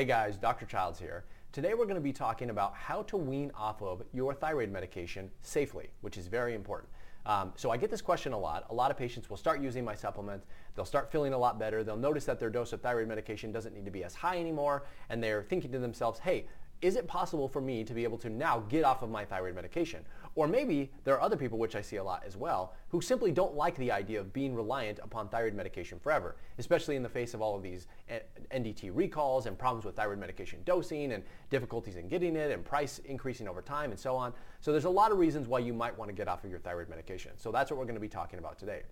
Hey guys, Dr. Childs here. Today we're going to be talking about how to wean off of your thyroid medication safely, which is very important. Um, so I get this question a lot. A lot of patients will start using my supplements. They'll start feeling a lot better. They'll notice that their dose of thyroid medication doesn't need to be as high anymore. And they're thinking to themselves, hey, is it possible for me to be able to now get off of my thyroid medication? Or maybe there are other people, which I see a lot as well, who simply don't like the idea of being reliant upon thyroid medication forever, especially in the face of all of these eh, NDT recalls and problems with thyroid medication dosing and difficulties in getting it and price increasing over time and so on. So there's a lot of reasons why you might want to get off of your thyroid medication. So that's what we're going to be talking about today.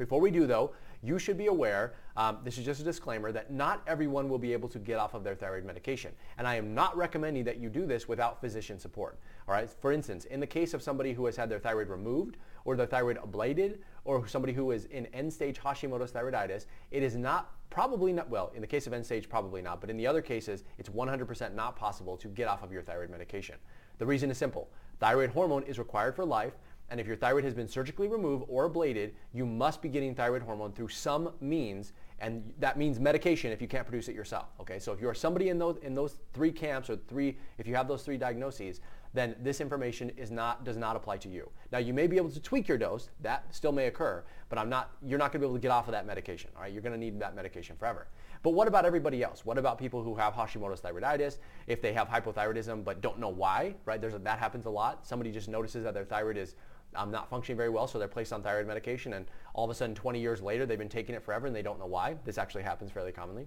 Before we do though, you should be aware, um, this is just a disclaimer, that not everyone will be able to get off of their thyroid medication. And I am not recommending that you do this without physician support. All right. For instance, in the case of somebody who has had their thyroid removed or their thyroid ablated or somebody who is in end-stage Hashimoto's thyroiditis, it is not probably not, well, in the case of end-stage, probably not, but in the other cases, it's 100% not possible to get off of your thyroid medication. The reason is simple. Thyroid hormone is required for life and if your thyroid has been surgically removed or ablated, you must be getting thyroid hormone through some means, and that means medication if you can't produce it yourself. Okay, so if you are somebody in those in those three camps or three, if you have those three diagnoses, then this information is not does not apply to you. Now you may be able to tweak your dose, that still may occur, but I'm not you're not going to be able to get off of that medication. All right, you're going to need that medication forever. But what about everybody else? What about people who have Hashimoto's thyroiditis? If they have hypothyroidism but don't know why, right? There's a, that happens a lot. Somebody just notices that their thyroid is um, not functioning very well, so they're placed on thyroid medication, and all of a sudden, 20 years later, they've been taking it forever and they don't know why. This actually happens fairly commonly.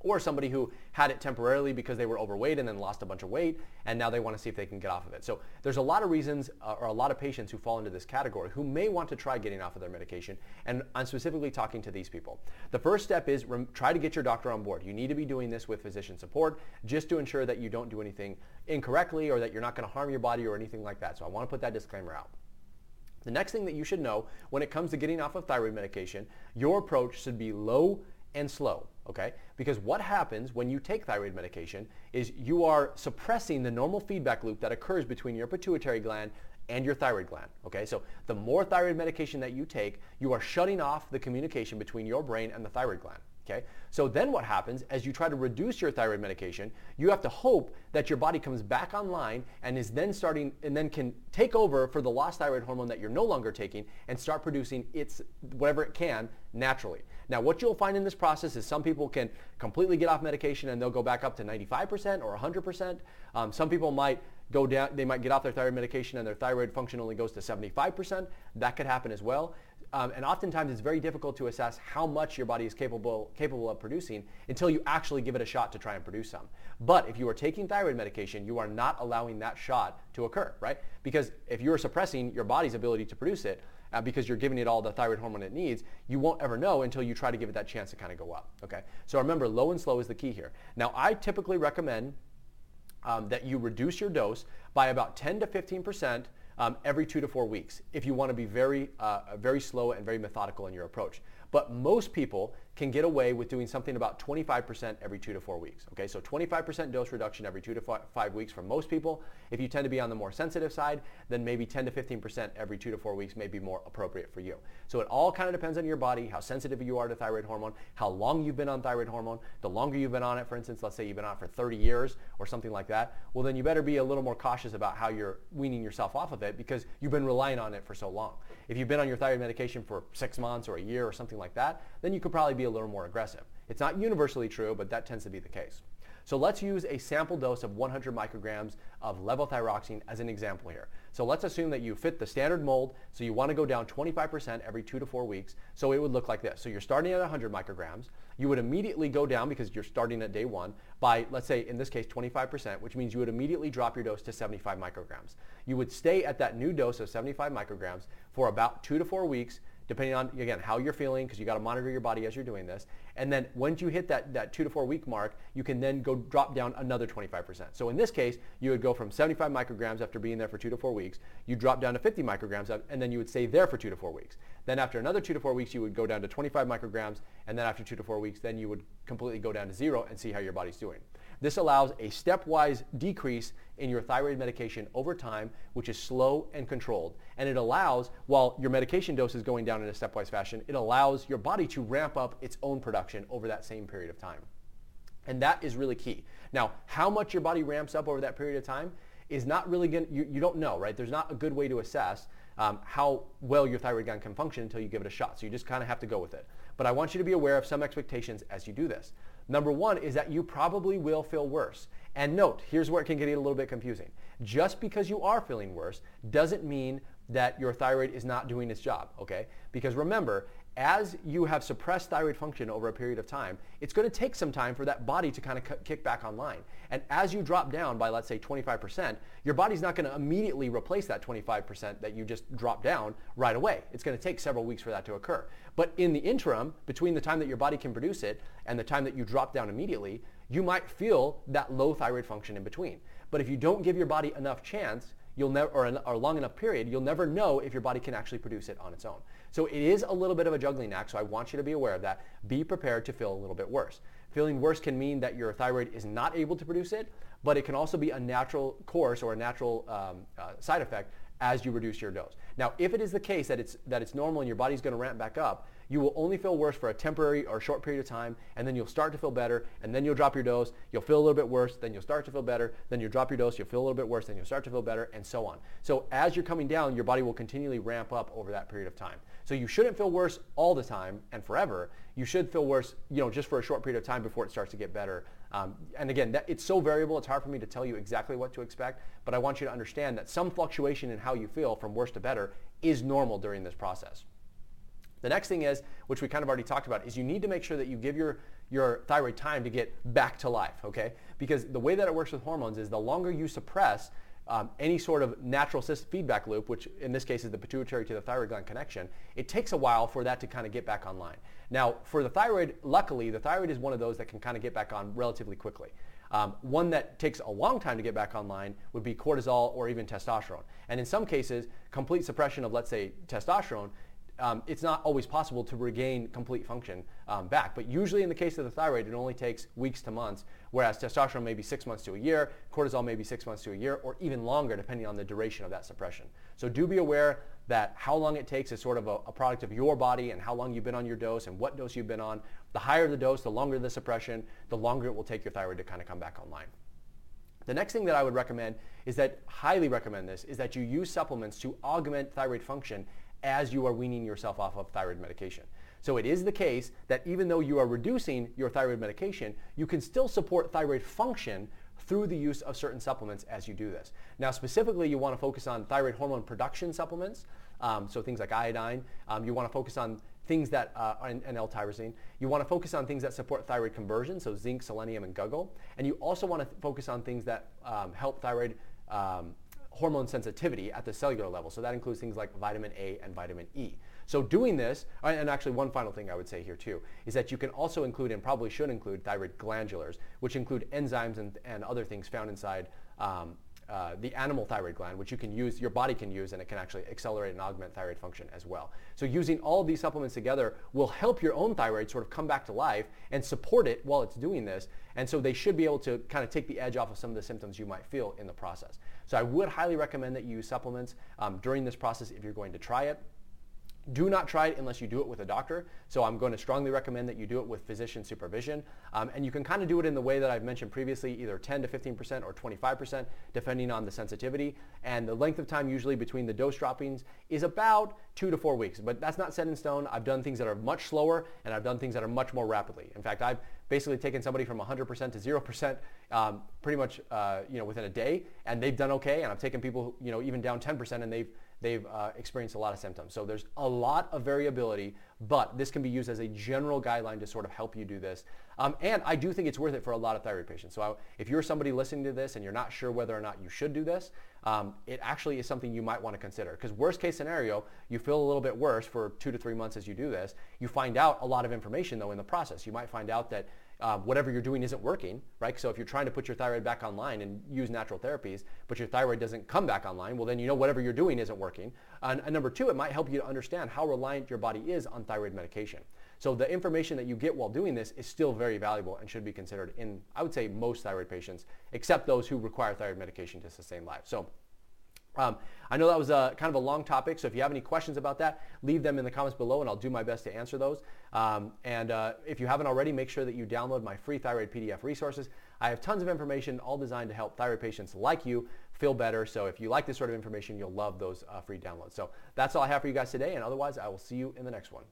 Or somebody who had it temporarily because they were overweight and then lost a bunch of weight, and now they want to see if they can get off of it. So there's a lot of reasons, uh, or a lot of patients who fall into this category who may want to try getting off of their medication, and I'm specifically talking to these people. The first step is rem- try to get your doctor on board. You need to be doing this with physician support just to ensure that you don't do anything incorrectly or that you're not going to harm your body or anything like that. So I want to put that disclaimer out. The next thing that you should know when it comes to getting off of thyroid medication, your approach should be low and slow, okay? Because what happens when you take thyroid medication is you are suppressing the normal feedback loop that occurs between your pituitary gland and your thyroid gland, okay? So the more thyroid medication that you take, you are shutting off the communication between your brain and the thyroid gland. Okay? So then what happens as you try to reduce your thyroid medication, you have to hope that your body comes back online and is then starting and then can take over for the lost thyroid hormone that you're no longer taking and start producing its whatever it can naturally. Now what you'll find in this process is some people can completely get off medication and they'll go back up to 95% or 100%. Um, some people might go down, they might get off their thyroid medication and their thyroid function only goes to 75%. That could happen as well. Um, and oftentimes it's very difficult to assess how much your body is capable, capable of producing until you actually give it a shot to try and produce some. But if you are taking thyroid medication, you are not allowing that shot to occur, right? Because if you're suppressing your body's ability to produce it, uh, because you're giving it all the thyroid hormone it needs, you won't ever know until you try to give it that chance to kind of go up. Okay. So remember, low and slow is the key here. Now, I typically recommend um, that you reduce your dose by about 10 to 15 percent um, every two to four weeks if you want to be very, uh, very slow and very methodical in your approach. But most people can get away with doing something about 25% every two to four weeks. Okay, so 25% dose reduction every two to five weeks for most people. If you tend to be on the more sensitive side, then maybe 10 to 15% every two to four weeks may be more appropriate for you. So it all kind of depends on your body, how sensitive you are to thyroid hormone, how long you've been on thyroid hormone. The longer you've been on it, for instance, let's say you've been on it for 30 years or something like that, well then you better be a little more cautious about how you're weaning yourself off of it because you've been relying on it for so long. If you've been on your thyroid medication for six months or a year or something like that, then you could probably be a little more aggressive. It's not universally true, but that tends to be the case. So let's use a sample dose of 100 micrograms of levothyroxine as an example here. So let's assume that you fit the standard mold, so you want to go down 25% every two to four weeks. So it would look like this. So you're starting at 100 micrograms. You would immediately go down because you're starting at day one by, let's say, in this case, 25%, which means you would immediately drop your dose to 75 micrograms. You would stay at that new dose of 75 micrograms for about two to four weeks depending on, again, how you're feeling, because you got to monitor your body as you're doing this. And then once you hit that, that two to four week mark, you can then go drop down another 25%. So in this case, you would go from 75 micrograms after being there for two to four weeks, you drop down to 50 micrograms, and then you would stay there for two to four weeks. Then after another two to four weeks, you would go down to 25 micrograms, and then after two to four weeks, then you would completely go down to zero and see how your body's doing. This allows a stepwise decrease in your thyroid medication over time, which is slow and controlled. And it allows, while your medication dose is going down in a stepwise fashion, it allows your body to ramp up its own production over that same period of time. And that is really key. Now, how much your body ramps up over that period of time is not really going to, you, you don't know, right? There's not a good way to assess um, how well your thyroid gland can function until you give it a shot. So you just kind of have to go with it. But I want you to be aware of some expectations as you do this. Number one is that you probably will feel worse. And note, here's where it can get a little bit confusing. Just because you are feeling worse doesn't mean that your thyroid is not doing its job, okay? Because remember, as you have suppressed thyroid function over a period of time, it's going to take some time for that body to kind of kick back online. And as you drop down by, let's say, 25%, your body's not going to immediately replace that 25% that you just dropped down right away. It's going to take several weeks for that to occur. But in the interim, between the time that your body can produce it and the time that you drop down immediately, you might feel that low thyroid function in between. But if you don't give your body enough chance, you'll never, or, a long enough period, you'll never know if your body can actually produce it on its own. So it is a little bit of a juggling act, so I want you to be aware of that. Be prepared to feel a little bit worse. Feeling worse can mean that your thyroid is not able to produce it, but it can also be a natural course or a natural um, uh, side effect as you reduce your dose. Now, if it is the case that it's, that it's normal and your body's going to ramp back up, you will only feel worse for a temporary or short period of time, and then you'll start to feel better, and then you'll drop your dose, you'll feel a little bit worse, then you'll start to feel better, then you'll drop your dose, you'll feel a little bit worse, then you'll start to feel better, and so on. So as you're coming down, your body will continually ramp up over that period of time. So you shouldn't feel worse all the time and forever. You should feel worse, you know, just for a short period of time before it starts to get better. Um, and again, that, it's so variable, it's hard for me to tell you exactly what to expect, but I want you to understand that some fluctuation in how you feel from worse to better is normal during this process. The next thing is, which we kind of already talked about, is you need to make sure that you give your, your thyroid time to get back to life, okay? Because the way that it works with hormones is the longer you suppress um, any sort of natural feedback loop, which in this case is the pituitary to the thyroid gland connection, it takes a while for that to kind of get back online. Now, for the thyroid, luckily, the thyroid is one of those that can kind of get back on relatively quickly. Um, one that takes a long time to get back online would be cortisol or even testosterone. And in some cases, complete suppression of, let's say, testosterone um, it's not always possible to regain complete function um, back. But usually in the case of the thyroid, it only takes weeks to months, whereas testosterone may be six months to a year, cortisol may be six months to a year, or even longer depending on the duration of that suppression. So do be aware that how long it takes is sort of a, a product of your body and how long you've been on your dose and what dose you've been on. The higher the dose, the longer the suppression, the longer it will take your thyroid to kind of come back online. The next thing that I would recommend is that, highly recommend this, is that you use supplements to augment thyroid function as you are weaning yourself off of thyroid medication. So it is the case that even though you are reducing your thyroid medication, you can still support thyroid function through the use of certain supplements as you do this. Now specifically you want to focus on thyroid hormone production supplements, um, so things like iodine. Um, you want to focus on things that, uh, and, and L-tyrosine. You want to focus on things that support thyroid conversion, so zinc, selenium, and guggul. And you also want to th- focus on things that um, help thyroid um, hormone sensitivity at the cellular level. So that includes things like vitamin A and vitamin E. So doing this, and actually one final thing I would say here too, is that you can also include and probably should include thyroid glandulars, which include enzymes and, and other things found inside um, uh, the animal thyroid gland, which you can use, your body can use, and it can actually accelerate and augment thyroid function as well. So using all of these supplements together will help your own thyroid sort of come back to life and support it while it's doing this. And so they should be able to kind of take the edge off of some of the symptoms you might feel in the process. So I would highly recommend that you use supplements um, during this process if you're going to try it. Do not try it unless you do it with a doctor. So I'm going to strongly recommend that you do it with physician supervision. Um, and you can kind of do it in the way that I've mentioned previously, either 10 to 15% or 25%, depending on the sensitivity. And the length of time usually between the dose droppings is about two to four weeks. But that's not set in stone. I've done things that are much slower and I've done things that are much more rapidly. In fact, I've basically taken somebody from 100% to 0% um, pretty much uh, you know, within a day and they've done okay. And I've taken people you know, even down 10% and they've they've uh, experienced a lot of symptoms. So there's a lot of variability, but this can be used as a general guideline to sort of help you do this. Um, and I do think it's worth it for a lot of thyroid patients. So I, if you're somebody listening to this and you're not sure whether or not you should do this, um, it actually is something you might want to consider. Because worst case scenario, you feel a little bit worse for two to three months as you do this. You find out a lot of information though in the process. You might find out that uh, whatever you're doing isn't working, right? So if you're trying to put your thyroid back online and use natural therapies, but your thyroid doesn't come back online, well then you know whatever you're doing isn't working. And, and number two, it might help you to understand how reliant your body is on thyroid medication. So the information that you get while doing this is still very valuable and should be considered in, I would say, most thyroid patients, except those who require thyroid medication to sustain life. So Um, I know that was a, kind of a long topic, so if you have any questions about that, leave them in the comments below and I'll do my best to answer those. Um, and uh, if you haven't already, make sure that you download my free thyroid PDF resources. I have tons of information all designed to help thyroid patients like you feel better. So if you like this sort of information, you'll love those uh, free downloads. So that's all I have for you guys today. And otherwise, I will see you in the next one.